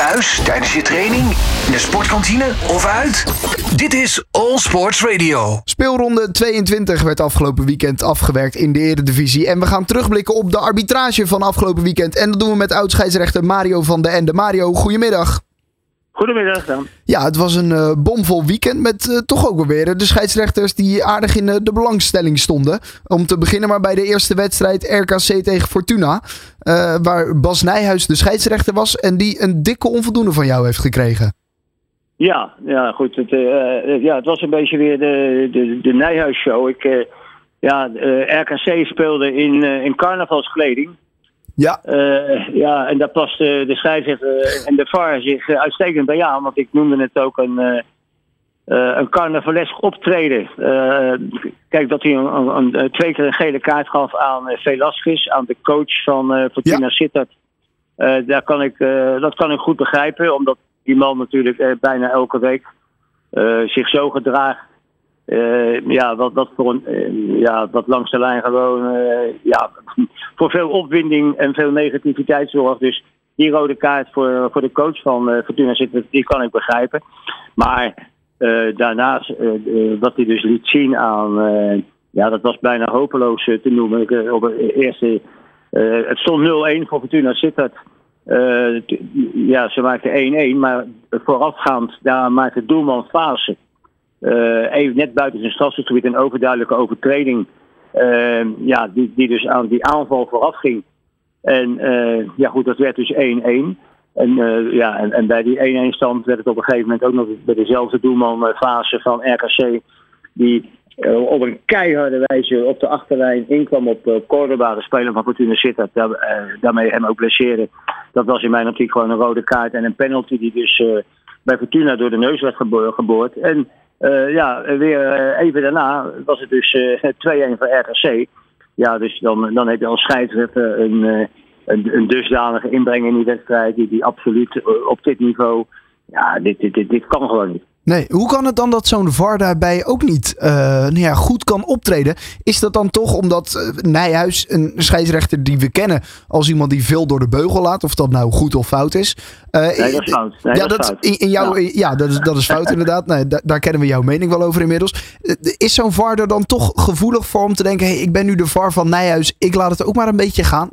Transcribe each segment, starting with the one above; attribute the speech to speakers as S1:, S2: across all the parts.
S1: Thuis, tijdens je training, in de sportkantine of uit? Dit is All Sports Radio.
S2: Speelronde 22 werd afgelopen weekend afgewerkt in de Eredivisie. En we gaan terugblikken op de arbitrage van afgelopen weekend. En dat doen we met oud-scheidsrechter Mario van de Ende. Mario, goedemiddag.
S3: Goedemiddag dan.
S2: Ja, het was een uh, bomvol weekend met uh, toch ook weer de scheidsrechters die aardig in uh, de belangstelling stonden. Om te beginnen maar bij de eerste wedstrijd RKC tegen Fortuna. waar Bas Nijhuis de scheidsrechter was en die een dikke onvoldoende van jou heeft gekregen.
S3: Ja, ja goed. Het, ja, het was een beetje weer de, de, de Nijhuis-show. Ik, ja, RKC speelde in, in carnavalskleding.
S2: Ja.
S3: Uh, ja, en daar past de, de scheidsrechter en de VAR zich uitstekend bij aan. Want ik noemde het ook een, uh, een carnavalesk optreden. Uh, kijk, dat hij een, een, een, twee keer een gele kaart gaf aan Velasquez, aan de coach van Fortuna ja. Sittard. daar kan ik, dat kan ik goed begrijpen, omdat die man natuurlijk bijna elke week zich zo gedraagt ja, dat, dat, voor een, ja, dat langs de lijn gewoon ja, voor veel opwinding en veel negativiteit zorgt. Dus die rode kaart voor, voor de coach van Fortuna zit, die kan ik begrijpen. Maar daarnaast, wat hij dus liet zien aan, ja, dat was bijna hopeloos te noemen. op het eerste, het stond 0-1 voor Fortuna Sittard. ja, ze maakten 1-1, maar voorafgaand daar maakte doelman Fase uh, even net buiten zijn strafgebied een overduidelijke overtreding. Uh, ja, die, die dus aan die aanval vooraf ging. En uh, ja, goed, dat werd dus 1-1. En, ja, en, en, bij die 1-1 stand werd het op een gegeven moment ook nog bij dezelfde doelman fase van RKC. Die op een keiharde wijze op de achterlijn inkwam op Cordoba, de speler van Fortuna Sittard. Daar, daarmee hem ook blesseren. Dat was in mijn optiek gewoon een rode kaart en een penalty die dus bij Fortuna door de neus werd geboord. En uh, ja, weer uh, even daarna was het dus uh, 2-1 voor RKC. Ja, dus dan, dan heb je als scheidsrechter een, een, een dusdanige inbreng in die wedstrijd die, die absoluut op dit niveau. Ja, dit, dit, dit, dit kan gewoon niet.
S2: Nee, hoe kan het dan dat zo'n VAR daarbij ook niet uh, nou ja, goed kan optreden? Is dat dan toch omdat uh, Nijhuis, een scheidsrechter die we kennen als iemand die veel door de beugel laat, of dat nou goed of fout is?
S3: Uh, nee, dat is fout. Nee,
S2: ja,
S3: dat, is
S2: fout. In, in jou, ja. ja. dat, is, dat is fout inderdaad. Nee, daar, daar kennen we jouw mening wel over inmiddels. Is zo'n VAR er dan toch gevoelig voor om te denken, hey, ik ben nu de VAR van Nijhuis, ik laat het ook maar een beetje gaan?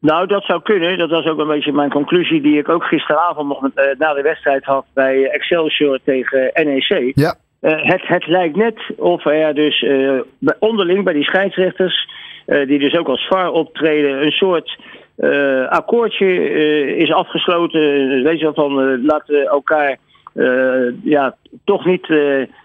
S3: Nou, dat zou kunnen. Dat was ook een beetje mijn conclusie die ik ook gisteravond nog met, uh, na de wedstrijd had bij Excelsior tegen NEC.
S2: Ja.
S3: Uh, het, het lijkt net of er dus uh, onderling bij die scheidsrechters, die dus ook als VAR optreden, een soort akkoordje is afgesloten. Weet je wel, van laten elkaar ja, toch niet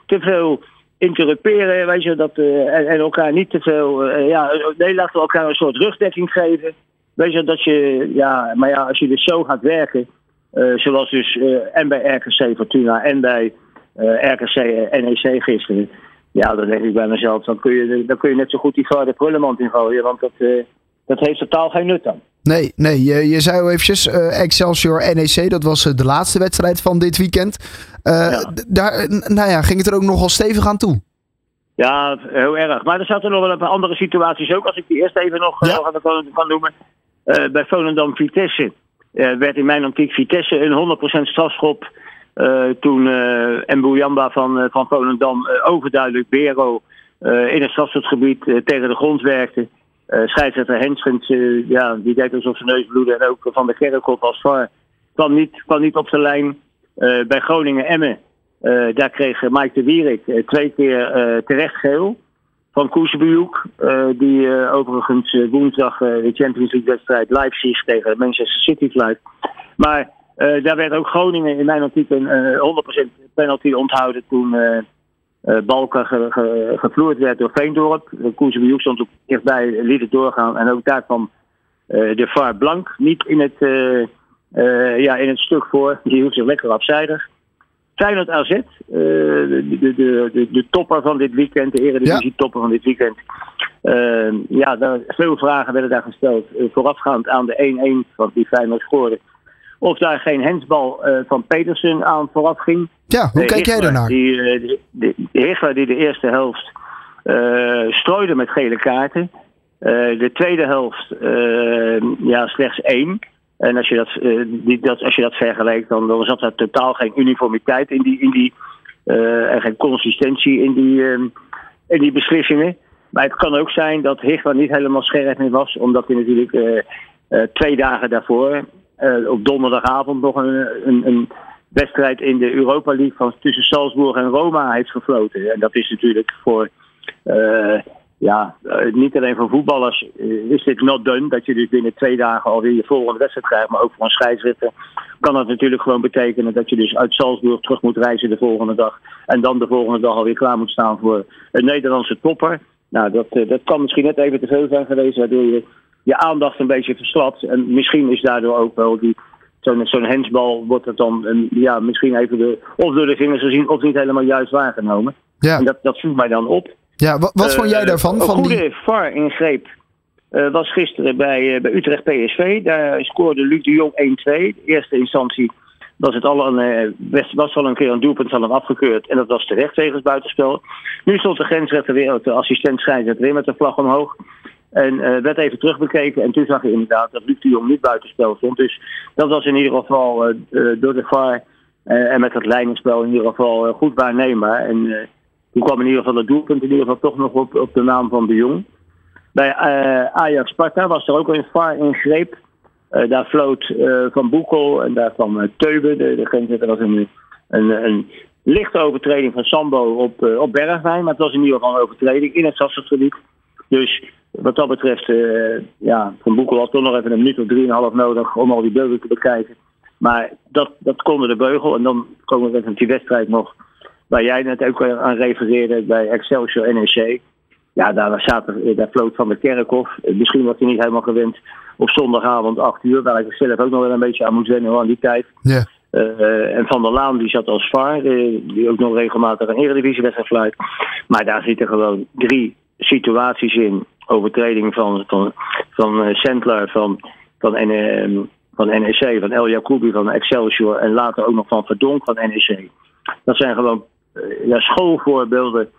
S3: te veel interruperen, weet je, dat, en, en, elkaar niet te veel, ja, nee, laten we elkaar een soort rugdekking geven. Weet je, dat je, ja, maar ja, als je dus zo gaat werken, uh, zoals dus uh, en bij RKC Fortuna en bij uh, RKC NEC gisteren, ja, dan denk ik bij mezelf, dan kun je, dan kun je net zo goed die vader prullenmand ingooien, want dat, dat heeft totaal geen nut dan.
S2: Nee, nee, je, je zei al eventjes, Excelsior NEC, dat was de laatste wedstrijd van dit weekend. Ja. Daar, nou ja, ging het er ook nogal stevig aan toe?
S3: Ja, heel erg. Maar er zaten nog wel een paar andere situaties ook, als ik die eerst even nog ja. kan, kan noemen. Uh, bij Volendam Vitesse uh, werd in mijn optiek Vitesse een 100% strafschop. Uh, toen Mbuyamba van, van Volendam overduidelijk Bero in het strafschopgebied tegen de grond werkte. scheidsrechter Henschens, ja, die deed alsof zijn neus bloedde. En ook van de Kerkhoff als VAR kwam niet, kwam niet op de lijn. bij Groningen-Emmen, daar kreeg Mike de Wierik twee keer terecht geel van Koesbejoek. Uh, die uh, overigens uh, woensdag de Champions League wedstrijd Leipzig tegen Manchester City fluit. Maar daar werd ook Groningen in mijn optiek een 100% penalty onthouden toen Balken ge, ge, gevloerd werd door Veendorp. Koesbejoek stond ook dichtbij, liet het doorgaan. En ook daar kwam de VAR Blank niet in het, ja, in het stuk voor. Die hield zich lekker afzijdig. Feyenoord AZ, uh, de, de, de, de, topper van dit weekend, de eredivisie topper van dit weekend. Uh, ja, daar, veel vragen werden daar gesteld. Uh, voorafgaand aan de 1-1 van die Feyenoord scoorde. Of daar geen hensbal van Petersen aan vooraf ging.
S2: Ja, hoe kijk jij daarnaar?
S3: Die, de, de, de die de eerste helft strooide met gele kaarten. de tweede helft, ja, slechts één. En als je dat, die, dat, als je dat vergelijkt, dan, dan zat er totaal geen uniformiteit in die, in die en geen consistentie in die, in die beslissingen. Maar het kan ook zijn dat Hichler niet helemaal scherp meer was, omdat hij natuurlijk twee dagen daarvoor, op donderdagavond, nog een, een, een wedstrijd in de Europa League van, tussen Salzburg en Roma heeft gefloten. En dat is natuurlijk voor, ja, uh, niet alleen voor voetballers uh, is dit not done. Dat je dus binnen twee dagen alweer je volgende wedstrijd krijgt. Maar ook voor een scheidsrechter kan dat natuurlijk gewoon betekenen dat je dus uit Salzburg terug moet reizen de volgende dag. En dan de volgende dag alweer klaar moet staan voor een Nederlandse topper. Nou, dat, dat kan misschien net even te veel zijn geweest, waardoor je je aandacht een beetje verslapt. En misschien is daardoor ook wel die zo'n zo'n hensbal wordt het dan een, ja, misschien even de, of door de vingers gezien of niet helemaal juist waargenomen.
S2: Ja.
S3: En dat, dat viel mij dan op.
S2: Ja, wat, wat vond jij
S3: Uh,
S2: daarvan?
S3: Een
S2: Van
S3: goede
S2: die...
S3: VAR-ingreep eh, was gisteren bij, eh, bij Utrecht PSV. Daar scoorde Luc de Jong 1-2. De eerste instantie was het al een, eh, was al een keer een doelpunt van hem afgekeurd. En dat was terecht wegens buitenspel. Nu stond de grensrechter weer, de assistent scheidsrechter weer met de vlag omhoog. En eh, werd even terugbekeken. En toen zag je inderdaad dat Luc de Jong niet buitenspel stond. Dus dat was in ieder geval eh, eh, door de VAR eh, en met het leidingspel in ieder geval eh, goed waarneembaar. En eh, toen kwam in ieder geval het doelpunt in ieder geval toch nog op, op de naam van de Jong. Bij eh, Ajax Sparta was er ook een VAR ingreep. Eh, daar floot eh, Van Boekel en daar kwam eh, Teube, de, de grensrechter, was een, een, een lichte overtreding van Sambo op, op Bergwijn. Maar het was in ieder geval een overtreding in het stadsgebied. Dus wat dat betreft, ja, Van Boekel had toch nog even een minuut of drieënhalf nodig om al die beelden te bekijken. Maar dat, dat konden de beugel. En dan komen we met die wedstrijd nog, waar jij net ook aan refereerde, bij Excelsior NEC. Ja, daar, zaten, daar floot Van de Kerkhof. Eh, Misschien was hij niet helemaal gewend op zondagavond 8 uur, waar ik zelf ook nog wel een beetje aan moet wennen aan die tijd.
S2: Ja.
S3: Eh, en Van der Laan die zat als VAR, eh, die ook nog regelmatig een eredivisiewedstrijd fluit. Maar daar zitten gewoon drie situaties in. Overtreding van, van, van Sandler, van, van, N- van NEC, van El Jacoubi, van Excelsior en later ook nog van Verdonk van NEC. Dat zijn gewoon ja, schoolvoorbeelden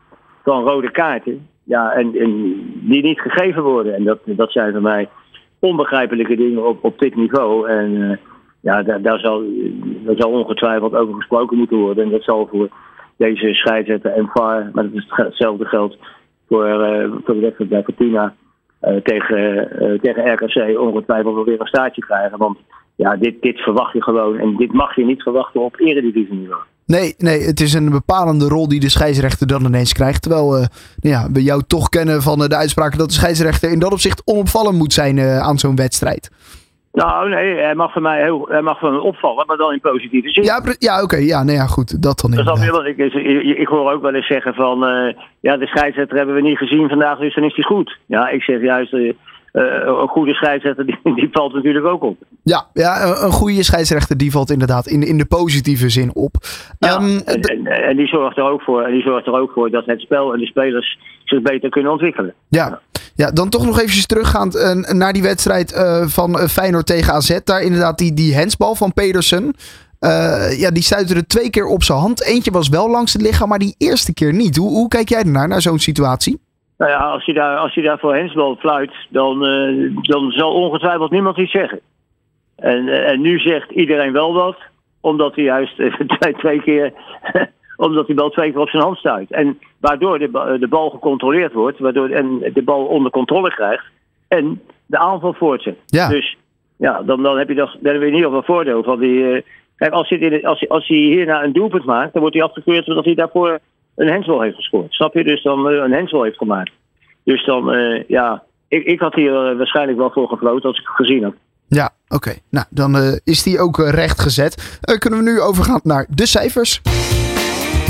S3: van rode kaarten. Ja, en, en die niet gegeven worden. En dat, dat zijn voor mij onbegrijpelijke dingen op, op dit niveau. En eh, ja, daar, daar, zal, daar zal ongetwijfeld over gesproken moeten worden. En dat zal voor deze scheidsrechter en VAR, maar dat is hetzelfde geldt voor, eh, voor de wedstrijd bij Fortuna eh, tegen, eh, tegen RKC ongetwijfeld weer een staartje krijgen. Want ja, dit, dit verwacht je gewoon en dit mag je niet verwachten op eredivisieniveau.
S2: Nee, nee, het is een bepalende rol die de scheidsrechter dan ineens krijgt. Terwijl eh, ja, we jou toch kennen van eh, de uitspraken dat de scheidsrechter in dat opzicht onopvallend moet zijn eh, aan zo'n wedstrijd.
S3: Nou, nee, hij mag van mij heel, hij mag van me opvallen, maar dan in positieve zin.
S2: Ja, ja oké. ja, nee, ja, goed. Dat dan
S3: Dat is wel, ik, ik, ik hoor ook wel eens zeggen van, ja, de scheidsrechter hebben we niet gezien vandaag, dus dan is die goed. Ja, ik zeg juist, een goede scheidsrechter, die, die valt natuurlijk ook op.
S2: Ja, ja, een- een goede scheidsrechter die valt inderdaad in, in de positieve zin op.
S3: Ja,
S2: Ehm,
S3: en,
S2: d-
S3: en, en die zorgt er ook voor, en die zorgt er ook voor dat het spel en de spelers zich beter kunnen ontwikkelen.
S2: Ja. ja, dan toch nog eventjes teruggaand eh, naar die wedstrijd eh, van eh, Feyenoord tegen AZ. Daar inderdaad die, die hensbal van Pedersen. Eh, ja, die stuitte er twee keer op zijn hand. Eentje was wel langs het lichaam, maar die eerste keer niet. Hoe, hoe kijk jij ernaar, naar zo'n situatie?
S3: Nou ja, als je daar, als je daar voor hensbal fluit, dan, eh, dan zal ongetwijfeld niemand iets zeggen. En, eh, en nu zegt iedereen wel wat, omdat hij juist eh, twee, twee keer, omdat hij bal twee keer op zijn hand stuit. En waardoor de, de bal gecontroleerd wordt, waardoor en de bal onder controle krijgt en de aanval voortzet.
S2: Ja.
S3: Dus ja, dan, dan heb je toch, dan heb je in ieder geval een voordeel van die. kijk, als hij, als, hij, als hij hierna een doelpunt maakt, dan wordt hij afgekeurd omdat hij daarvoor een hensbal heeft gescoord. Snap je? Dus dan eh, een hensbal heeft gemaakt. Dus dan, eh, ja, ik, ik had hier eh, waarschijnlijk wel voor gefloten als ik het gezien had.
S2: Ja, oké. Nou, dan eh, is die ook recht gezet. Eh, kunnen we nu overgaan naar de cijfers?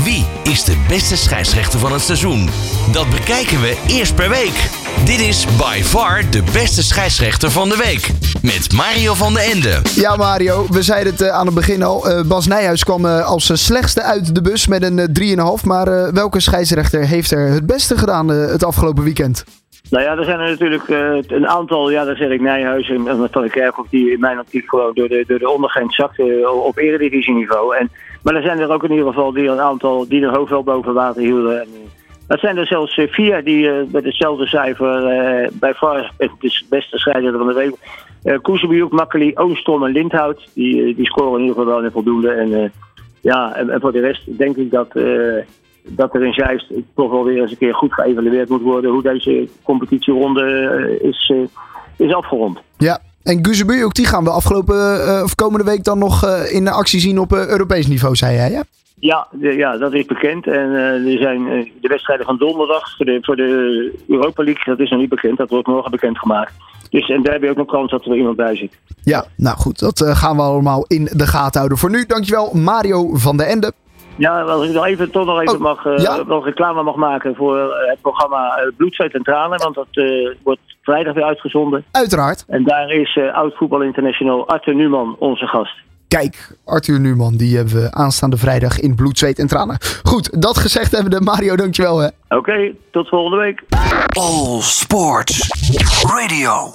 S4: Wie is de beste scheidsrechter van het seizoen? Dat bekijken we eerst per week. Dit is by far de beste scheidsrechter van de week. Met Mario van den Ende.
S2: Ja, Mario, we zeiden het eh, aan het begin al. Eh, Bas Nijhuis kwam eh, als slechtste uit de bus met een eh, 3,5. Maar welke scheidsrechter heeft er het beste gedaan eh, het afgelopen weekend?
S3: Nou ja, er zijn er natuurlijk eh, een aantal, ja, daar zeg ik Nijhuis en, Van de Kerkhoff, die in mijn optiek gewoon door de, door de ondergrens zakten op eredivisieniveau. En, maar er zijn er ook in ieder geval die een aantal die hun hoofd wel boven water hielden. En, dat zijn er zelfs eh, vier die eh, met hetzelfde cijfer eh, bij VAR is beste scheidsrechter van de week Uh, Koesebujuk, Makkeli, Oostom en Lindhout. Die, die scoren in ieder geval wel voldoende. En, ja, en, en, voor de rest denk ik dat, dat er in Zeist toch wel weer eens een keer goed geëvalueerd moet worden. Hoe deze competitieronde is, is afgerond.
S2: Ja, en Guzebujuk, die gaan we afgelopen of komende week dan nog in actie zien op Europees niveau, zei jij, ja?
S3: Ja, ja, dat is bekend. En uh, er zijn uh, de wedstrijden van donderdag voor de, voor de Europa League, dat is nog niet bekend. Dat wordt morgen bekendgemaakt. Dus en daar heb je ook nog kans dat er iemand bij zit.
S2: Ja, nou goed, dat uh, gaan we allemaal in de gaten houden. Voor nu, dankjewel Mario van der Ende.
S3: Ja, als ik nog even, toch nog even oh, mag, ja? nog reclame mag maken voor het programma Bloed, Zweet en Tranen. Want dat wordt vrijdag weer uitgezonden.
S2: Uiteraard.
S3: En daar is oud voetbal international Arthur Numan onze gast.
S2: Kijk, Arthur Numan, die hebben we aanstaande vrijdag in bloed, zweet en tranen. Goed, dat gezegd hebben we. Mario, dankjewel hè.
S3: Oké, tot volgende week.
S1: All Sports Radio.